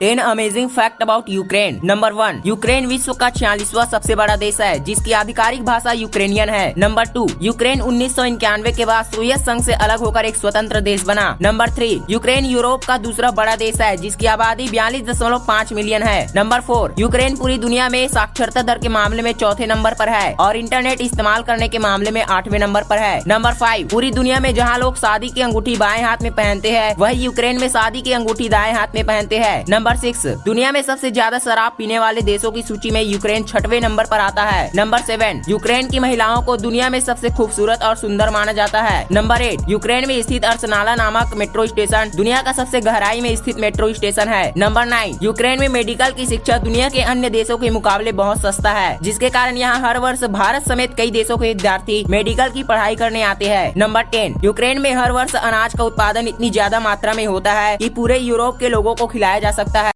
Ten amazing fact about Ukraine number one Ukraine विश्व का छियालीसवा सबसे बड़ा देश है, जिसकी आधिकारिक भाषा यूक्रेनियन है. नंबर टू यूक्रेन उन्नीस सौ इक्यानवे के बाद सोवियत संघ से अलग होकर एक स्वतंत्र देश बना. नंबर थ्री यूक्रेन यूरोप का दूसरा बड़ा देश है, जिसकी आबादी बयालीस दशमलव पाँच मिलियन है. नंबर फोर यूक्रेन पूरी दुनिया में साक्षरता दर के मामले में चौथे नंबर पर है और इंटरनेट इस्तेमाल करने के मामले में आठवें नंबर पर है. नंबर फाइव पूरी दुनिया में जहाँ लोग शादी की अंगूठी बाएँ हाथ में पहनते हैं, वही यूक्रेन में शादी की अंगूठी दाएँ हाथ में पहनते हैं. Number six. दुनिया में सबसे ज़्यादा शराब पीने वाले देशों की सूची में यूक्रेन छठवे नंबर पर आता है। नंबर सेवन, यूक्रेन की महिलाओं को दुनिया में सबसे खूबसूरत और सुंदर माना जाता है। नंबर एट, यूक्रेन में स्थित अर्सनाला नामक मेट्रो स्टेशन दुनिया का सबसे गहराई में स्थित मेट्रो स्टेशन है। नंबर नाइन, यूक्रेन में मेडिकल की शिक्षा दुनिया के अन्य देशों के मुकाबले बहुत सस्ता है, जिसके कारण यहाँ हर वर्ष भारत समेत कई देशों के विद्यार्थी मेडिकल की पढ़ाई करने आते हैं। नंबर टेन, यूक्रेन में हर वर्ष अनाज का उत्पादन इतनी ज़्यादा मात्रा में होता है कि पूरे यूरोप के लोगों को खिलाया जा सकता